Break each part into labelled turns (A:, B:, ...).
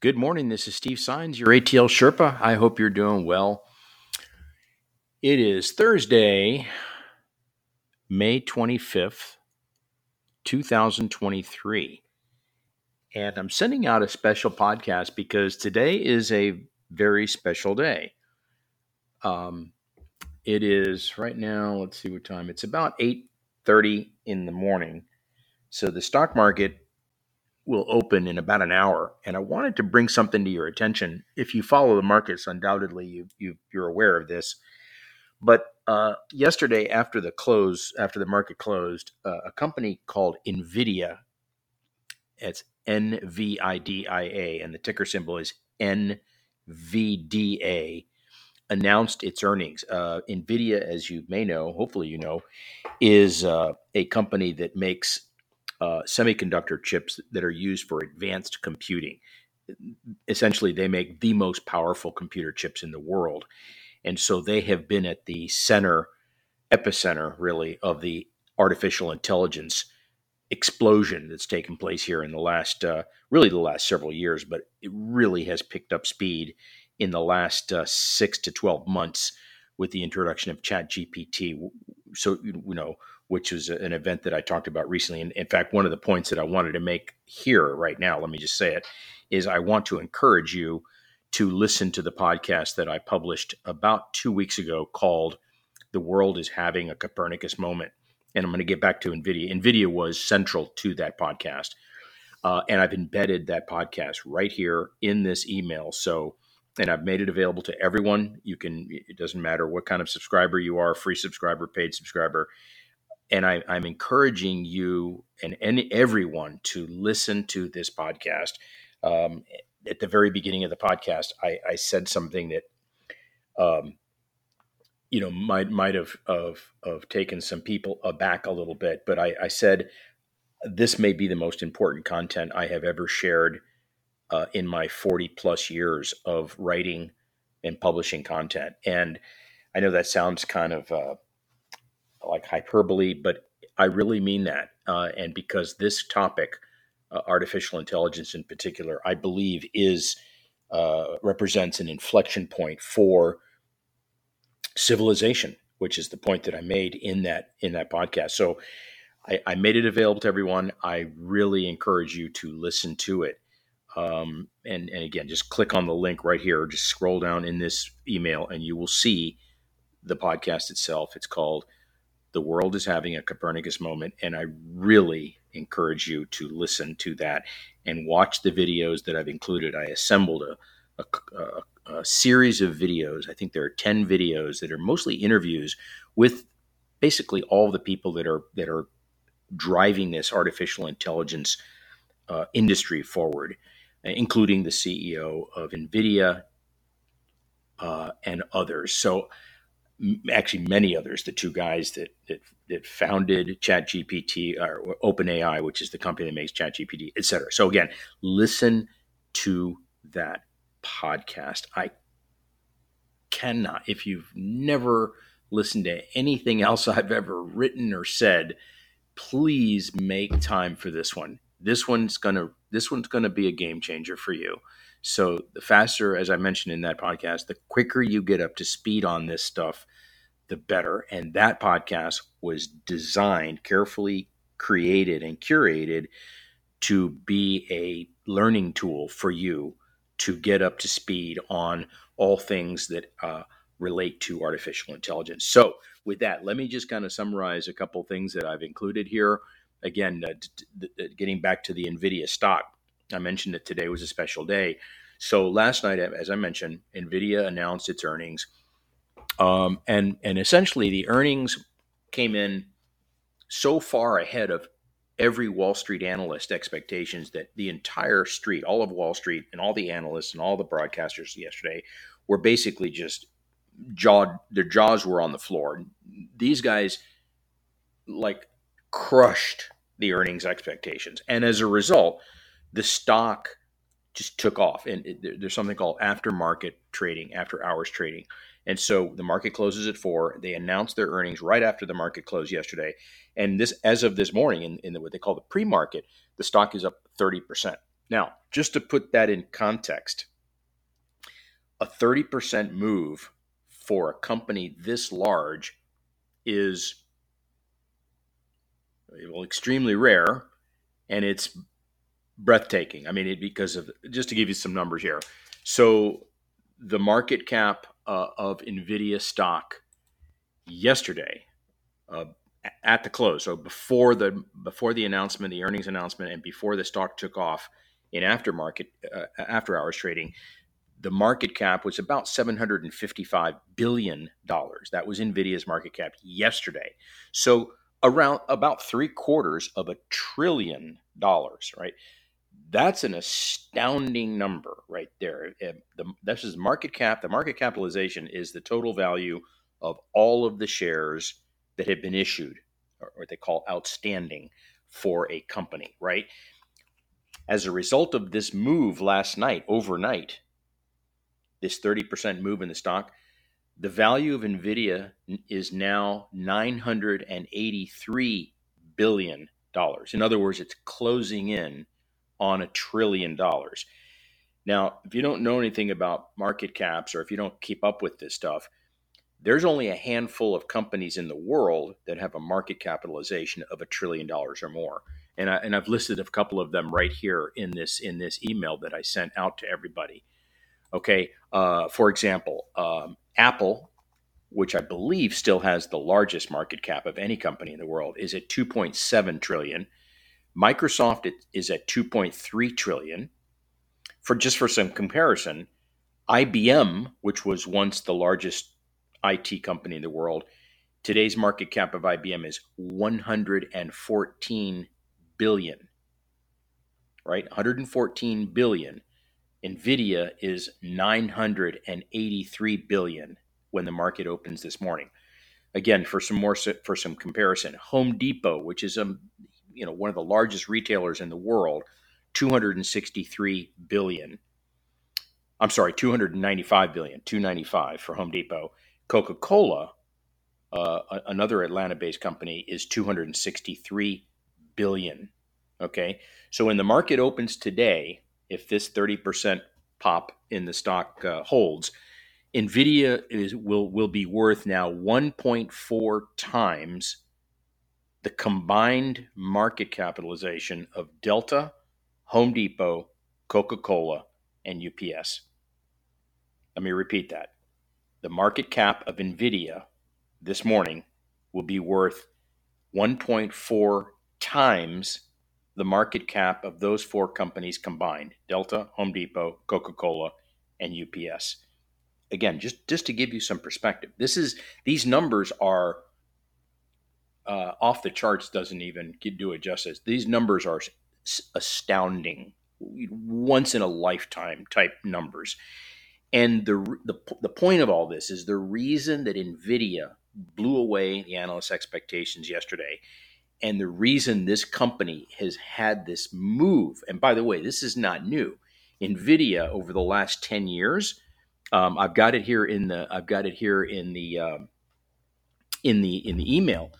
A: Good morning. This is Steve Signs, your ATL Sherpa. I hope you're doing well. It is Thursday, May 25th, 2023. And I'm sending out a special podcast because today is a very special day. Um, it is right now, let's see what time. It's about 8:30 in the morning. So the stock market will open in about an hour, and I wanted to bring something to your attention. If you follow the markets, undoubtedly you, you you're aware of this. But uh, yesterday, after the close, after the market closed, uh, a company called Nvidia, it's N V I D I A, and the ticker symbol is NVDA, announced its earnings. Uh, Nvidia, as you may know, hopefully you know, is uh, a company that makes uh, semiconductor chips that are used for advanced computing. Essentially, they make the most powerful computer chips in the world. And so they have been at the center, epicenter, really, of the artificial intelligence explosion that's taken place here in the last, uh, really the last several years, but it really has picked up speed in the last uh, six to 12 months with the introduction of ChatGPT. So, you know, which was an event that I talked about recently. And in fact, one of the points that I wanted to make here right now, let me just say it, is I want to encourage you to listen to the podcast that I published about two weeks ago called The World is Having a Copernicus Moment. And I'm going to get back to NVIDIA. NVIDIA was central to that podcast. Uh, and I've embedded that podcast right here in this email. So, and I've made it available to everyone. You can, it doesn't matter what kind of subscriber you are, free subscriber, paid subscriber and I, am encouraging you and, and everyone to listen to this podcast. Um, at the very beginning of the podcast, I, I said something that, um, you know, might might have of of taken some people aback a little bit. But I, I said this may be the most important content I have ever shared uh, in my 40 plus years of writing and publishing content. And I know that sounds kind of uh, like hyperbole, but I really mean that. Uh, and because this topic, uh, artificial intelligence in particular, I believe is uh, represents an inflection point for civilization, which is the point that I made in that in that podcast. So I, I made it available to everyone. I really encourage you to listen to it. Um, and, and again, just click on the link right here. Or just scroll down in this email, and you will see the podcast itself. It's called the world is having a Copernicus moment, and I really encourage you to listen to that and watch the videos that I've included. I assembled a, a, a, a series of videos. I think there are 10 videos that are mostly interviews with basically all the people that are that are driving this artificial intelligence uh, industry forward, including the CEO of NVIDIA uh, and others. So actually many others, the two guys that that, that founded ChatGPT or OpenAI, which is the company that makes ChatGPT, et cetera. So again, listen to that podcast. I cannot, if you've never listened to anything else I've ever written or said, please make time for this one. This one's gonna this one's gonna be a game changer for you. So the faster, as I mentioned in that podcast, the quicker you get up to speed on this stuff, the better. And that podcast was designed, carefully created and curated to be a learning tool for you to get up to speed on all things that uh, relate to artificial intelligence. So, with that, let me just kind of summarize a couple things that I've included here. Again, uh, t- t- getting back to the NVIDIA stock, I mentioned that today was a special day. So, last night, as I mentioned, NVIDIA announced its earnings. Um, and and essentially the earnings came in so far ahead of every Wall Street analyst expectations that the entire street, all of Wall Street, and all the analysts and all the broadcasters yesterday were basically just jawed. Their jaws were on the floor. These guys like crushed the earnings expectations, and as a result, the stock just took off. And it, there's something called aftermarket trading, after hours trading, and so the market closes at four. They announced their earnings right after the market closed yesterday. And this, as of this morning, in, in what they call the pre-market, the stock is up thirty percent. Now, just to put that in context, a 30% move for a company this large is well, extremely rare and it's breathtaking. I mean, it, because of just to give you some numbers here. So, the market cap uh, of Nvidia stock yesterday uh, at the close, so before the before the announcement, the earnings announcement, and before the stock took off in aftermarket uh, after hours trading, the market cap was about 755 billion dollars. That was Nvidia's market cap yesterday. So around about three quarters of a trillion dollars, right? That's an astounding number right there. The, this is market cap. The market capitalization is the total value of all of the shares that have been issued, or what they call outstanding, for a company, right? As a result of this move last night, overnight, this 30% move in the stock, the value of Nvidia is now 983 billion dollars. In other words, it's closing in on a trillion dollars. Now, if you don't know anything about market caps or if you don't keep up with this stuff, there's only a handful of companies in the world that have a market capitalization of a trillion dollars or more. And, I, and I've listed a couple of them right here in this in this email that I sent out to everybody. Okay, uh, for example, um, Apple, which I believe still has the largest market cap of any company in the world, is at 2.7 trillion. Microsoft is at 2.3 trillion. For just for some comparison, IBM, which was once the largest IT company in the world, today's market cap of IBM is 114 billion. Right? 114 billion Nvidia is 983 billion when the market opens this morning. Again, for some more for some comparison, Home Depot, which is a you know one of the largest retailers in the world, 263 billion. I'm sorry, 295 billion, 295 for Home Depot. Coca-Cola, uh, another Atlanta-based company, is 263 billion. Okay, so when the market opens today, if this 30% pop in the stock uh, holds, Nvidia is will will be worth now 1.4 times the combined market capitalization of Delta, Home Depot, Coca-Cola, and UPS. Let me repeat that. The market cap of Nvidia this morning will be worth 1.4 times the market cap of those four companies combined Delta, Home Depot, Coca Cola, and UPS. Again, just, just to give you some perspective, this is these numbers are uh, off the charts, doesn't even do it justice. These numbers are astounding, once in a lifetime type numbers. And the, the, the point of all this is the reason that NVIDIA blew away the analysts' expectations yesterday and the reason this company has had this move, and by the way, this is not new. NVIDIA over the last 10 years, um, I've got it here in the I've got it here in the um, in the in the email,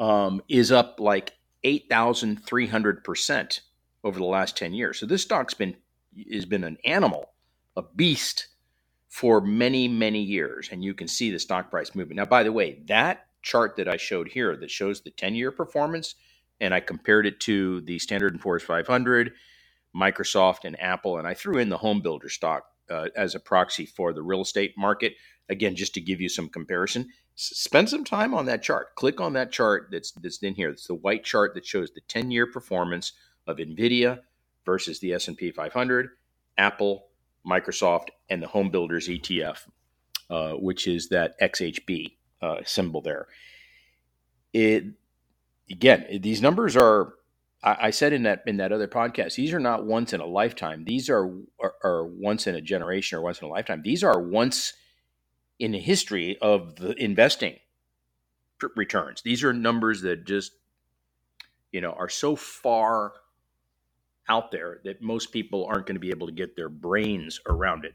A: um, is up like 8,300 percent over the last 10 years. So this stock's been has been an animal, a beast for many many years, and you can see the stock price moving. Now, by the way, that chart that I showed here that shows the 10 year performance, and I compared it to the Standard & Poor's 500, Microsoft, and Apple, and I threw in the home builder stock uh, as a proxy for the real estate market. Again, just to give you some comparison, spend some time on that chart. Click on that chart that's that's in here. It's the white chart that shows the 10 year performance of Nvidia versus the S&P 500, Apple, Microsoft, and the home builders ETF, uh, which is that XHB uh, symbol there. It again, these numbers are. I, I said in that in that other podcast, these are not once in a lifetime. These are, are, are once in a generation or once in a lifetime. These are once in the history of the investing returns. These are numbers that just you know are so far out there that most people aren't going to be able to get their brains around it.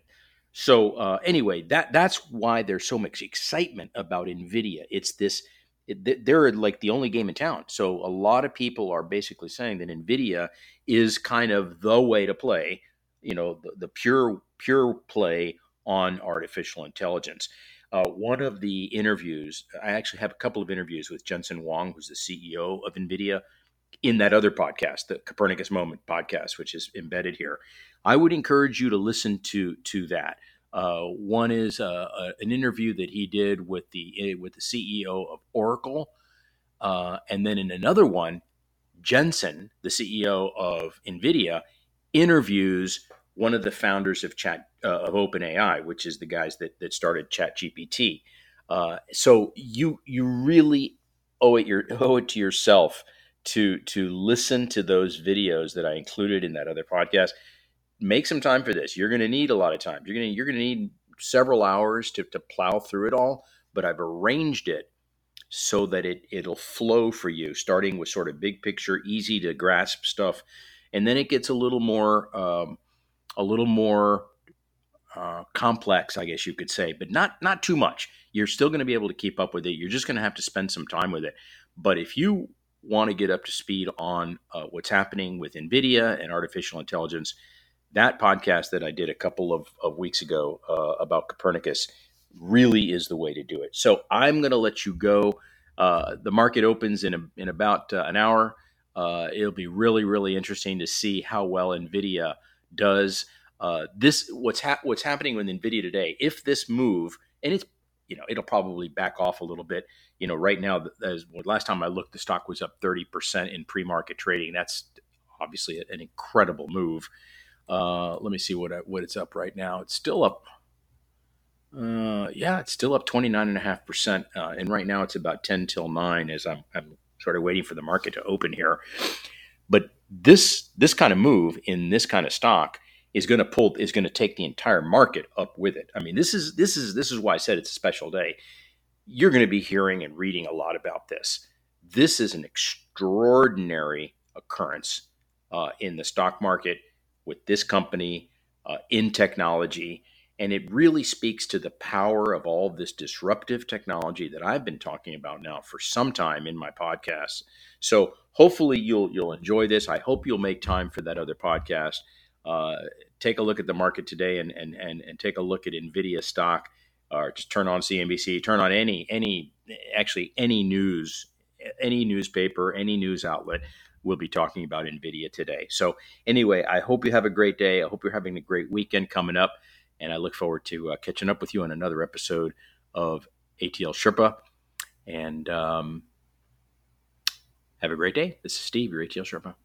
A: So uh, anyway, that that's why there's so much excitement about Nvidia. It's this it, they're like the only game in town. So a lot of people are basically saying that Nvidia is kind of the way to play. You know, the, the pure pure play on artificial intelligence. Uh, one of the interviews, I actually have a couple of interviews with Jensen Huang, who's the CEO of NVIDIA, in that other podcast, the Copernicus Moment podcast, which is embedded here. I would encourage you to listen to to that. Uh, one is uh, uh an interview that he did with the eh, with the CEO of Oracle, uh, and then in another one, Jensen, the CEO of Nvidia, interviews one of the founders of Chat uh, of OpenAI, which is the guys that that started ChatGPT. Uh, so you you really owe it your owe it to yourself to to listen to those videos that I included in that other podcast. Make some time for this. You're going to need a lot of time. You're going to you're going to need several hours to to plow through it all. But I've arranged it so that it it'll flow for you, starting with sort of big picture, easy to grasp stuff, and then it gets a little more um, a little more uh, complex, I guess you could say, but not not too much. You're still going to be able to keep up with it. You're just going to have to spend some time with it. But if you want to get up to speed on uh, what's happening with NVIDIA and artificial intelligence, that podcast that I did a couple of, of weeks ago uh, about Copernicus really is the way to do it. So I'm going to let you go. Uh, the market opens in, a, in about uh, an hour. Uh, it'll be really, really interesting to see how well NVIDIA does. Uh, this what's ha- what's happening with Nvidia today. If this move, and it's you know it'll probably back off a little bit. You know, right now, as last time I looked, the stock was up thirty percent in pre-market trading. That's obviously an incredible move. Uh, let me see what what it's up right now. It's still up. Uh, yeah, it's still up 29.5%. Uh, and right now it's about 10 till 9 as I'm, I'm sort of waiting for the market to open here. But this this kind of move in this kind of stock is going to pull is going to take the entire market up with it. I mean, this is this is this is why I said it's a special day. You're going to be hearing and reading a lot about this. This is an extraordinary occurrence uh, in the stock market with this company uh, in technology. And it really speaks to the power of all this disruptive technology that I've been talking about now for some time in my podcast. So hopefully you'll you'll enjoy this. I hope you'll make time for that other podcast. Uh, take a look at the market today and, and, and, and take a look at NVIDIA stock or just turn on CNBC, turn on any, any, actually any news, any newspaper, any news outlet will be talking about NVIDIA today. So anyway, I hope you have a great day. I hope you're having a great weekend coming up. And I look forward to uh, catching up with you on another episode of ATL Sherpa. And um, have a great day. This is Steve, your ATL Sherpa.